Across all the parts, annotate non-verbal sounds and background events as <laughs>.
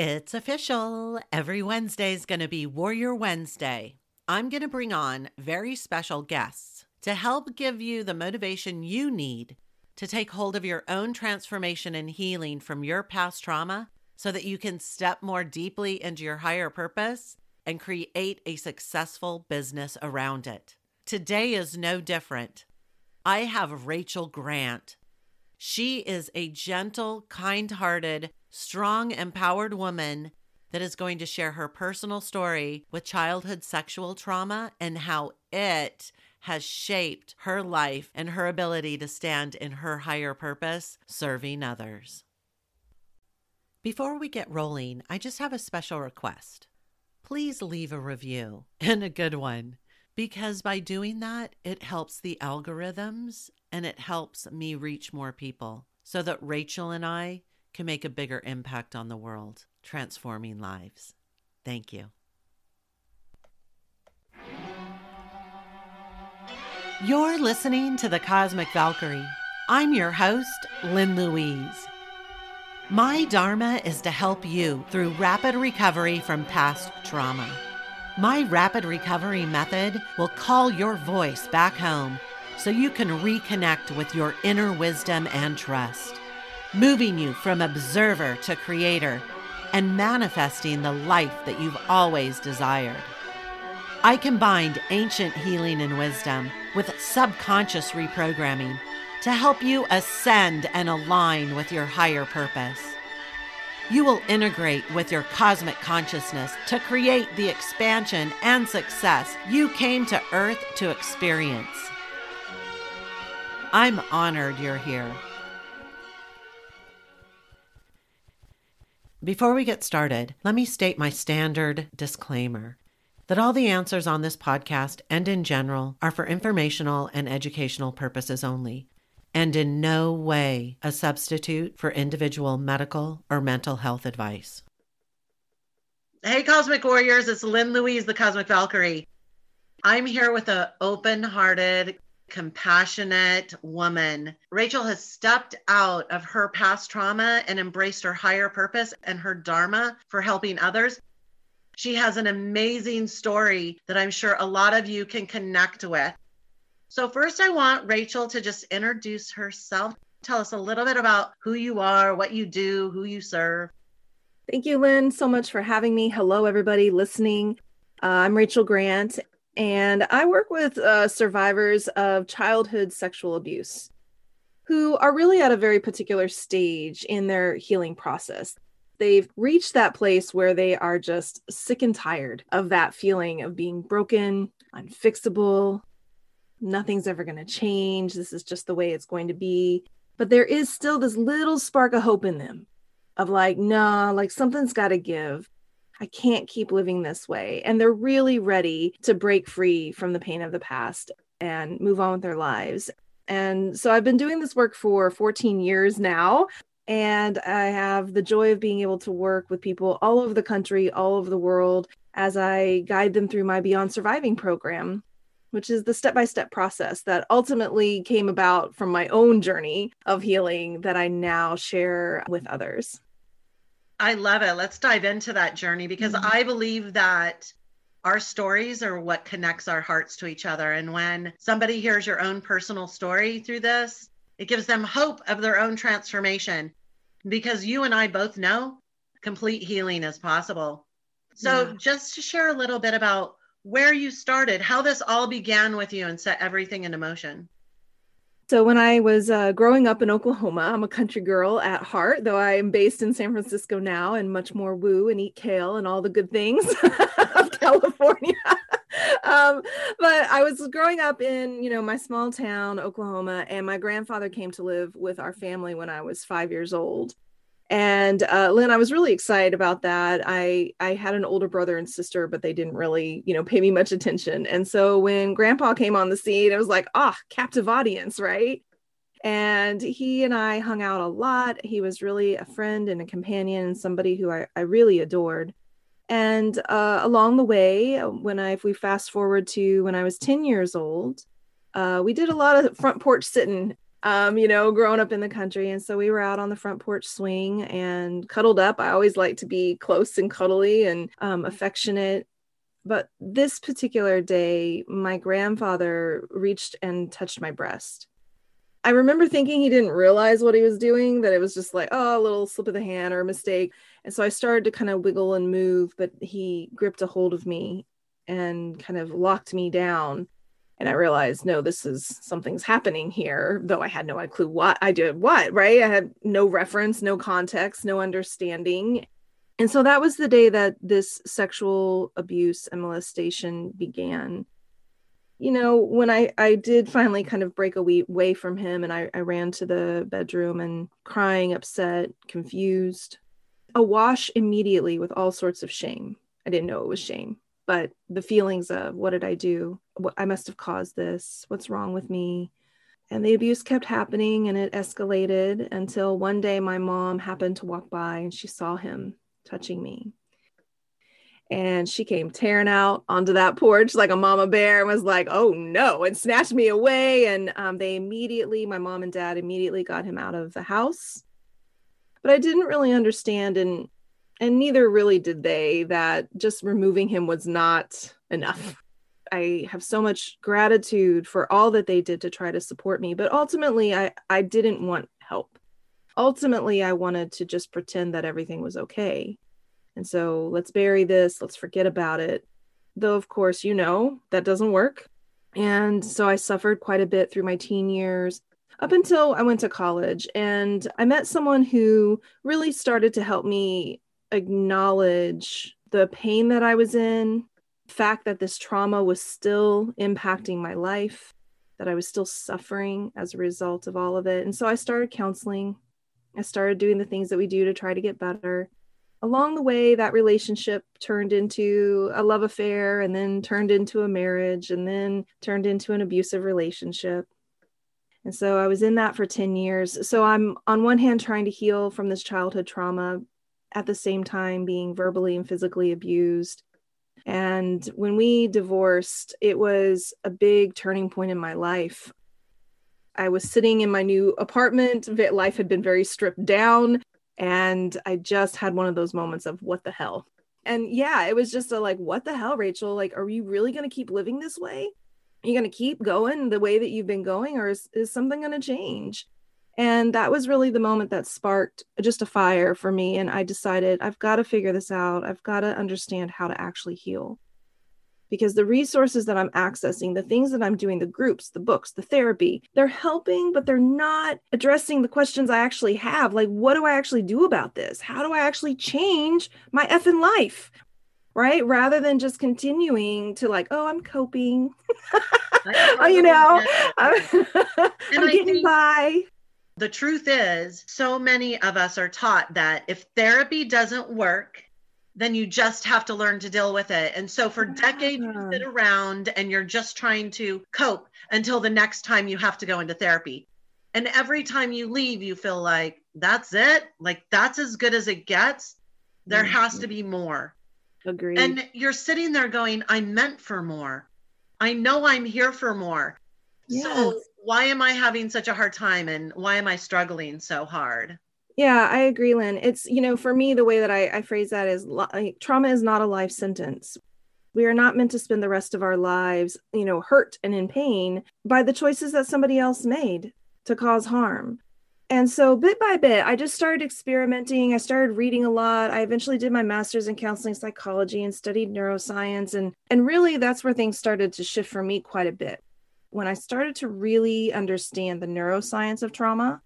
It's official. Every Wednesday is going to be Warrior Wednesday. I'm going to bring on very special guests to help give you the motivation you need to take hold of your own transformation and healing from your past trauma so that you can step more deeply into your higher purpose and create a successful business around it. Today is no different. I have Rachel Grant. She is a gentle, kind hearted, strong, empowered woman that is going to share her personal story with childhood sexual trauma and how it has shaped her life and her ability to stand in her higher purpose, serving others. Before we get rolling, I just have a special request. Please leave a review <laughs> and a good one, because by doing that, it helps the algorithms and it helps me reach more people so that Rachel and I can make a bigger impact on the world, transforming lives. Thank you. You're listening to The Cosmic Valkyrie. I'm your host, Lynn Louise. My Dharma is to help you through rapid recovery from past trauma. My rapid recovery method will call your voice back home so you can reconnect with your inner wisdom and trust moving you from observer to creator and manifesting the life that you've always desired. I combined ancient healing and wisdom with subconscious reprogramming to help you ascend and align with your higher purpose. You will integrate with your cosmic consciousness to create the expansion and success you came to Earth to experience. I'm honored you're here. Before we get started, let me state my standard disclaimer that all the answers on this podcast and in general are for informational and educational purposes only, and in no way a substitute for individual medical or mental health advice. Hey, Cosmic Warriors, it's Lynn Louise, the Cosmic Valkyrie. I'm here with an open hearted, compassionate woman. Rachel has stepped out of her past trauma and embraced her higher purpose and her dharma for helping others. She has an amazing story that I'm sure a lot of you can connect with. So, first, I want Rachel to just introduce herself. Tell us a little bit about who you are, what you do, who you serve. Thank you, Lynn, so much for having me. Hello, everybody listening. Uh, I'm Rachel Grant, and I work with uh, survivors of childhood sexual abuse who are really at a very particular stage in their healing process. They've reached that place where they are just sick and tired of that feeling of being broken, unfixable. Nothing's ever going to change. This is just the way it's going to be. But there is still this little spark of hope in them of like, nah, like something's got to give. I can't keep living this way. And they're really ready to break free from the pain of the past and move on with their lives. And so I've been doing this work for 14 years now. And I have the joy of being able to work with people all over the country, all over the world, as I guide them through my Beyond Surviving program, which is the step by step process that ultimately came about from my own journey of healing that I now share with others. I love it. Let's dive into that journey because mm-hmm. I believe that our stories are what connects our hearts to each other. And when somebody hears your own personal story through this, it gives them hope of their own transformation because you and I both know complete healing is possible. So, yeah. just to share a little bit about where you started, how this all began with you and set everything into motion. So when I was uh, growing up in Oklahoma, I'm a country girl at heart, though I am based in San Francisco now and much more woo and eat kale and all the good things <laughs> of California. um, but I was growing up in, you know, my small town, Oklahoma, and my grandfather came to live with our family when I was five years old and uh, lynn i was really excited about that. I i had an older brother and sister but they didn't really you know pay me much attention. And so when grandpa came on the scene it was like ah oh, captive audience right? And he and i hung out a lot. He was really a friend and a companion and somebody who i, I really adored. And uh, along the way when i if we fast forward to when i was 10 years old uh, we did a lot of front porch sitting um, you know, growing up in the country. And so we were out on the front porch swing and cuddled up. I always like to be close and cuddly and um, affectionate. But this particular day, my grandfather reached and touched my breast. I remember thinking he didn't realize what he was doing, that it was just like, oh, a little slip of the hand or a mistake. And so I started to kind of wiggle and move, but he gripped a hold of me and kind of locked me down and I realized, no, this is something's happening here, though I had no clue what I did, what, right? I had no reference, no context, no understanding. And so that was the day that this sexual abuse and molestation began. You know, when I, I did finally kind of break away from him and I, I ran to the bedroom and crying, upset, confused, awash immediately with all sorts of shame. I didn't know it was shame but the feelings of what did I do? I must have caused this. What's wrong with me? And the abuse kept happening and it escalated until one day my mom happened to walk by and she saw him touching me. And she came tearing out onto that porch like a mama bear and was like, oh no, and snatched me away. And um, they immediately, my mom and dad immediately got him out of the house. But I didn't really understand. And and neither really did they that just removing him was not enough. I have so much gratitude for all that they did to try to support me but ultimately i i didn't want help. Ultimately i wanted to just pretend that everything was okay. And so let's bury this let's forget about it. Though of course you know that doesn't work. And so i suffered quite a bit through my teen years up until I went to college and I met someone who really started to help me acknowledge the pain that I was in, fact that this trauma was still impacting my life, that I was still suffering as a result of all of it. And so I started counseling. I started doing the things that we do to try to get better. Along the way, that relationship turned into a love affair and then turned into a marriage and then turned into an abusive relationship. And so I was in that for 10 years. So I'm on one hand trying to heal from this childhood trauma, at the same time being verbally and physically abused. And when we divorced, it was a big turning point in my life. I was sitting in my new apartment, life had been very stripped down, and I just had one of those moments of what the hell. And yeah, it was just a like, what the hell, Rachel? Like, are you really going to keep living this way? Are you going to keep going the way that you've been going, or is, is something going to change? And that was really the moment that sparked just a fire for me. And I decided I've got to figure this out. I've got to understand how to actually heal. Because the resources that I'm accessing, the things that I'm doing, the groups, the books, the therapy, they're helping, but they're not addressing the questions I actually have. Like, what do I actually do about this? How do I actually change my effing life? Right. Rather than just continuing to, like, oh, I'm coping. <laughs> you know, <laughs> I'm, I'm getting think- by the truth is, so many of us are taught that if therapy doesn't work, then you just have to learn to deal with it. And so for decades, you sit around and you're just trying to cope until the next time you have to go into therapy. And every time you leave, you feel like that's it. Like that's as good as it gets. There mm-hmm. has to be more. Agreed. And you're sitting there going, I'm meant for more. I know I'm here for more. Yes. So why am I having such a hard time and why am I struggling so hard? Yeah, I agree, Lynn. It's, you know, for me, the way that I, I phrase that is like, trauma is not a life sentence. We are not meant to spend the rest of our lives, you know, hurt and in pain by the choices that somebody else made to cause harm. And so, bit by bit, I just started experimenting. I started reading a lot. I eventually did my master's in counseling psychology and studied neuroscience. And, and really, that's where things started to shift for me quite a bit when I started to really understand the neuroscience of trauma,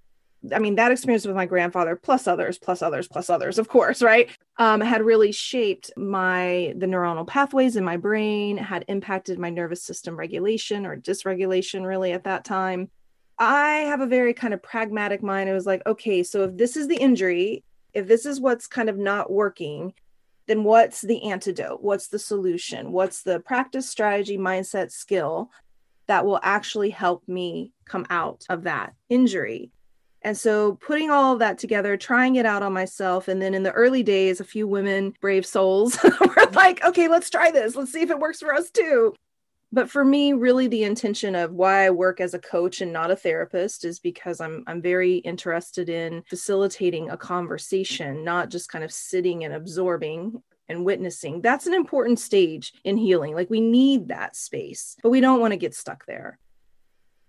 I mean, that experience with my grandfather, plus others, plus others, plus others, of course, right? Um, had really shaped my the neuronal pathways in my brain, had impacted my nervous system regulation or dysregulation, really, at that time. I have a very kind of pragmatic mind. I was like, okay, so if this is the injury, if this is what's kind of not working, then what's the antidote? What's the solution? What's the practice, strategy, mindset, skill that will actually help me come out of that injury. And so putting all of that together, trying it out on myself. And then in the early days, a few women, brave souls, <laughs> were like, okay, let's try this. Let's see if it works for us too. but for me really the intention of why i work as a coach and not a therapist is because i'm i'm very interested in facilitating a conversation not just kind of sitting and absorbing and witnessing that's an important stage in healing. Like we need that space but we don't want to get stuck there.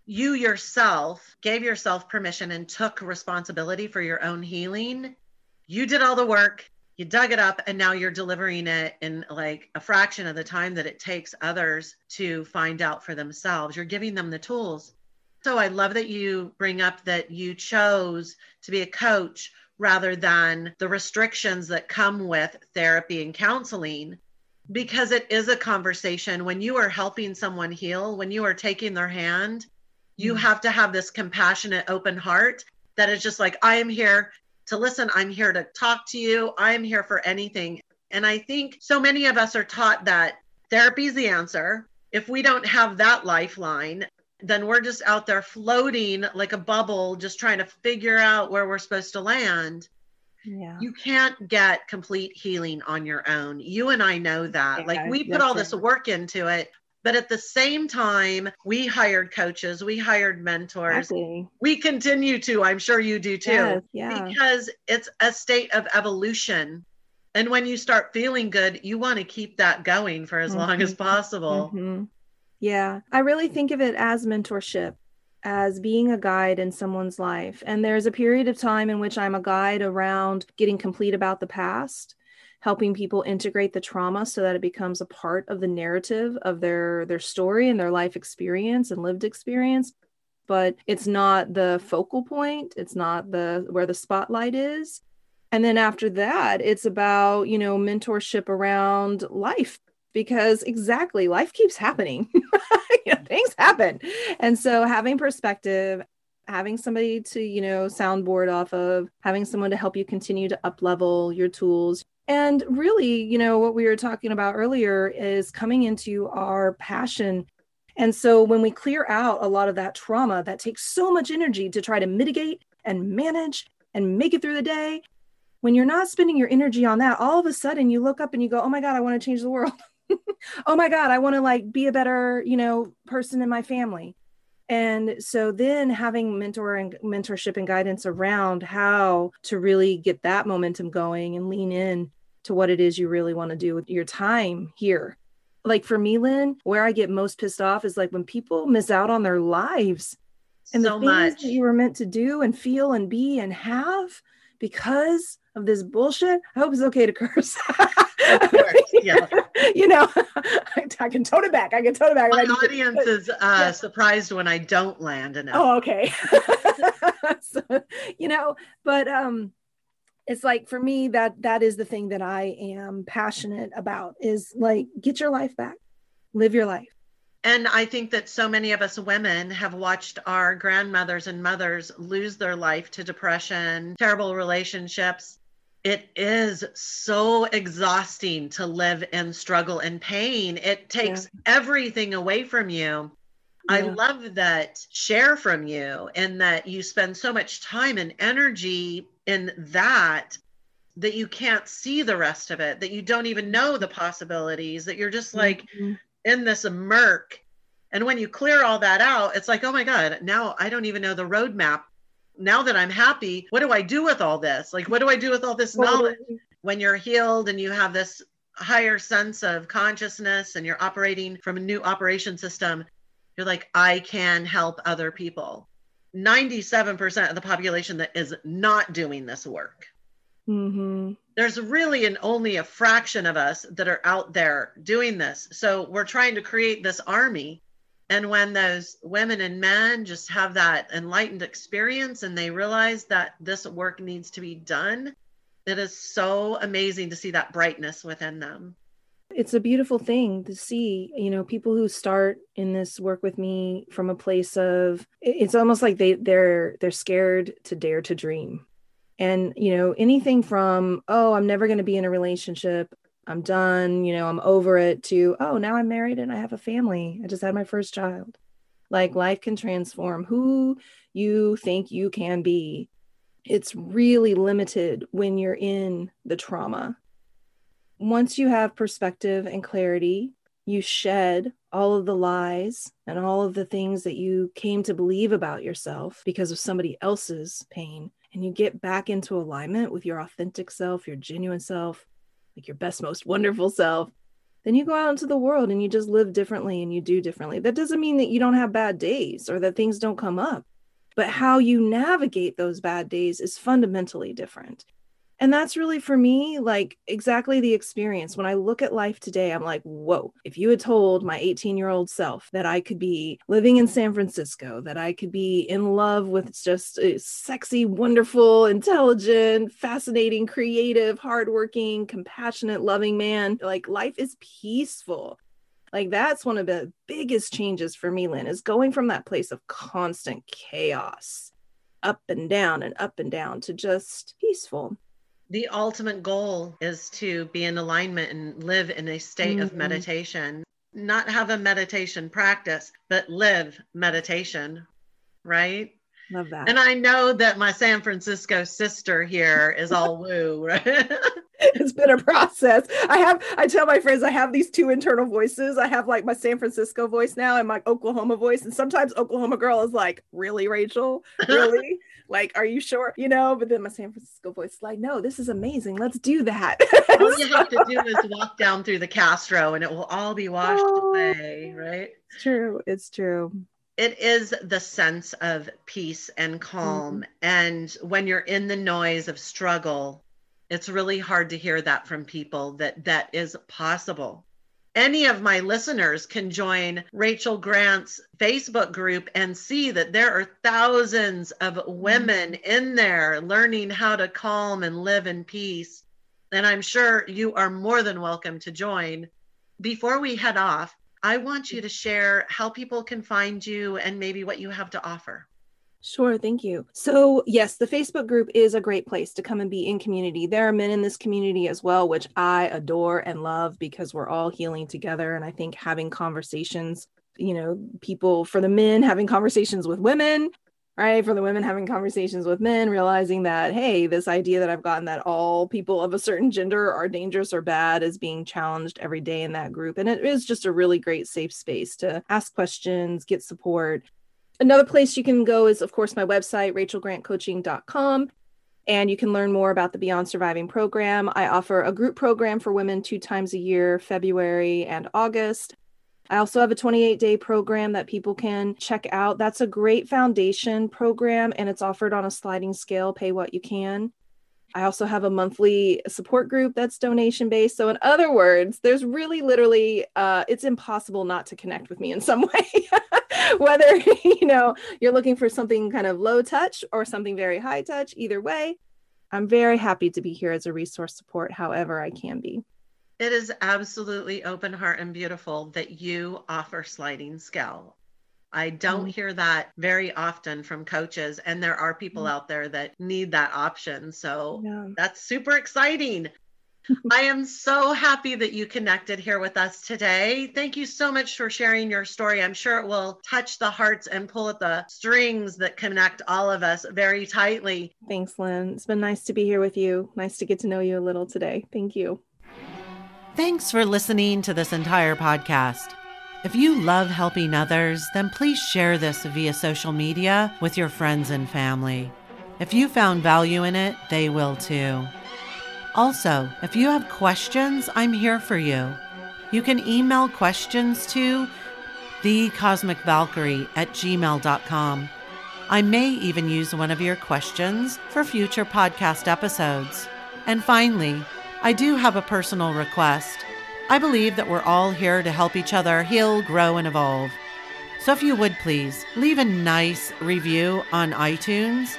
You yourself gave yourself permission and took responsibility for your own healing. You did all the work you dug it up and now you're delivering it in like a fraction of the time that it takes others to find out for themselves. You're giving them the tools. So i love that you bring up that you chose to be a coach rather than the restrictions that come with therapy and counseling because it is a conversation when you are helping someone heal when you are taking their hand you mm. have to have this compassionate open heart that is just like i am here to listen. I'm here to talk to you. I'm here for anything. And I think so many of us are taught that therapy is the answer. If we don't have that lifeline, then we're just out there floating like a bubble, just trying to figure out where we're supposed to land. Yeah. You can't get complete healing on your own. You and I know that. Yeah, like we put all this work into it, but at the same time, we hired coaches, we hired mentors. Exactly. We continue to, I'm sure you do too, yes, yeah. because it's a state of evolution. And when you start feeling good, you want to keep that going for as mm-hmm. long as possible. Mm-hmm. Yeah, I really think of it as mentorship, as being a guide in someone's life. And there's a period of time in which I'm a guide around getting complete about the past helping people integrate the trauma so that it becomes a part of the narrative of their their story and their life experience and lived experience. But it's not the focal point. It's not the where the spotlight is. And then after that it's about you know mentorship around life because exactly life keeps happening <laughs> you know, mm-hmm. things happen and so having perspective having somebody to you know soundboard off of having someone to help you continue to up level your tools and really, you know, what we were talking about earlier is coming into our passion. And so when we clear out a lot of that trauma that takes so much energy to try to mitigate and manage and make it through the day, when you're not spending your energy on that, all of a sudden you look up and you go, "Oh my god, I want to change the world." <laughs> <laughs> oh my god, I want to like be a better, you know, person in my family. And so then having mentor and mentorship and guidance around how to really get that momentum going and lean in to what it is you really want to do with your time here. Like for me, Lynn, where I get most pissed off is like when people miss out on their lives and so the things much. that you were meant to do and feel and be and have because of this bullshit. I hope it's okay to curse. <laughs> yeah. <laughs> you know, <laughs> I, can tone it back. I can tone it back. My audience is uh, yeah. surprised when I don't land enough. Oh, okay. <laughs> so, you know, but um, it's like for me that that is the thing that I am passionate about is like get your life back, live your life. And I think that so many of us women have watched our grandmothers and mothers lose their life to depression, terrible relationships, it is so exhausting to live in struggle and pain. It takes yeah. everything away from you. Yeah. I love that share from you and that you spend so much time and energy in that that you can't see the rest of it, that you don't even know the possibilities, that you're just like mm-hmm. in this murk. And when you clear all that out, it's like, oh my God, now I don't even know the roadmap now that I'm happy, what do I do with all this? Like, what do I do with all this knowledge? When you're healed and you have this higher sense of consciousness and you're operating from a new operation system, you're like, I can help other people. 97% of the population that is not doing this work. Mm-hmm. There's really an only a fraction of us that are out there doing this. So we're trying to create this army and when those women and men just have that enlightened experience and they realize that this work needs to be done, it is so amazing to see that brightness within them. It's a beautiful thing to see, you know, people who start in this work with me from a place of it's almost like they they're they're scared to dare to dream. And you know, anything from oh, I'm never going to be in a relationship, I'm done, you know, I'm over it to, oh, now I'm married and I have a family. I just had my first child. Like mm-hmm. life can transform who you think you can be. It's really limited when you're in the trauma. Once you have perspective and clarity, you shed all of the lies and all of the things that you came to believe about yourself because of somebody else's pain and you get back into alignment with your authentic self, your genuine self, like your best, most wonderful self, then you go out into the world and you just live differently and you do differently. That doesn't mean that you don't have bad days or that things don't come up, but how you navigate those bad days is fundamentally different and that's really for me like exactly the experience. When i look at life today i'm like whoa if you had told my 18 year old self that i could be living in san francisco that i could be in love with just a sexy wonderful intelligent fascinating creative hardworking compassionate loving man like life is peaceful. Like that's one of the biggest changes for me lynn is going from that place of constant chaos up and down and up and down to just peaceful the ultimate goal is to be in alignment and live in a state mm-hmm. of meditation, not have a meditation practice, but live meditation, right? Love that. And I know that my San Francisco sister here is all <laughs> woo, right? it's been a process. I have, I tell my friends, I have these two internal voices. I have like my San Francisco voice now and my Oklahoma voice. And sometimes Oklahoma girl is like, really, Rachel? <laughs> Really? Like, are you sure? You know, but then my San Francisco voice is like, no, this is amazing. Let's do that. all <laughs> you have to do is walk down through the Castro and it will all be washed oh, away, right? It's true. It's true. It is the sense of peace and calm. Mm-hmm. And when you're in the noise of struggle, it's really hard to hear that from people that that is possible any of my listeners can join Rachel Grant's Facebook group and see that there are thousands of women mm-hmm. in there learning how to calm and live in peace. And I'm sure you are more than welcome to join. Before we head off, I want you to share how people can find you and maybe what you have to offer. Sure, thank you. So, yes, the Facebook group is a great place to come and be in community. There are men in this community as well, which I adore and love because we're all healing together. And I think having conversations, you know, people for the men having conversations with women, right? For the women having conversations with men, realizing that, hey, this idea that I've gotten that all people of a certain gender are dangerous or bad is being challenged every day in that group. And it is just a really great safe space to ask questions, get support Another place you can go is, of course, my website, rachelgrantcoaching.com. And you can learn more about the Beyond Surviving program. I offer a group program for women two times a year, February and August. I also have a 28 day program that people can check out. That's a great foundation program and it's offered on a sliding scale, pay what you can. I also have a monthly support group that's donation based. So, in other words, there's really literally, uh, it's impossible not to connect with me in some <laughs> way. <laughs> Whether <laughs> you know you're looking for something kind of low touch or something very high touch, either way, I'm very happy to be here as a resource support, however I can be. It is absolutely open heart and beautiful that you offer sliding scale. I don't mm. hear that very often from coaches, and there are people mm. out there that need that option. So yeah. that's super exciting. I am so happy that you connected here with us today. Thank you so much for sharing your story. I'm sure it will touch the hearts and pull at the strings that connect all of us very tightly. Thanks, Lynn. It's been nice to be here with you. Nice to get to know you a little today. Thank you. Thanks for listening to this entire podcast. If you love helping others, then please share this via social media with your friends and family. If you found value in it, they will too. Also, if you have questions, I'm here for you. You can email questions to thecosmicvalkyrie at gmail.com. I may even use one of your questions for future podcast episodes. And finally, I do have a personal request. I believe that we're all here to help each other heal, grow, and evolve. So if you would please leave a nice review on iTunes,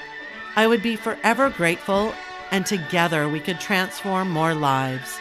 I would be forever grateful, and together we could transform more lives.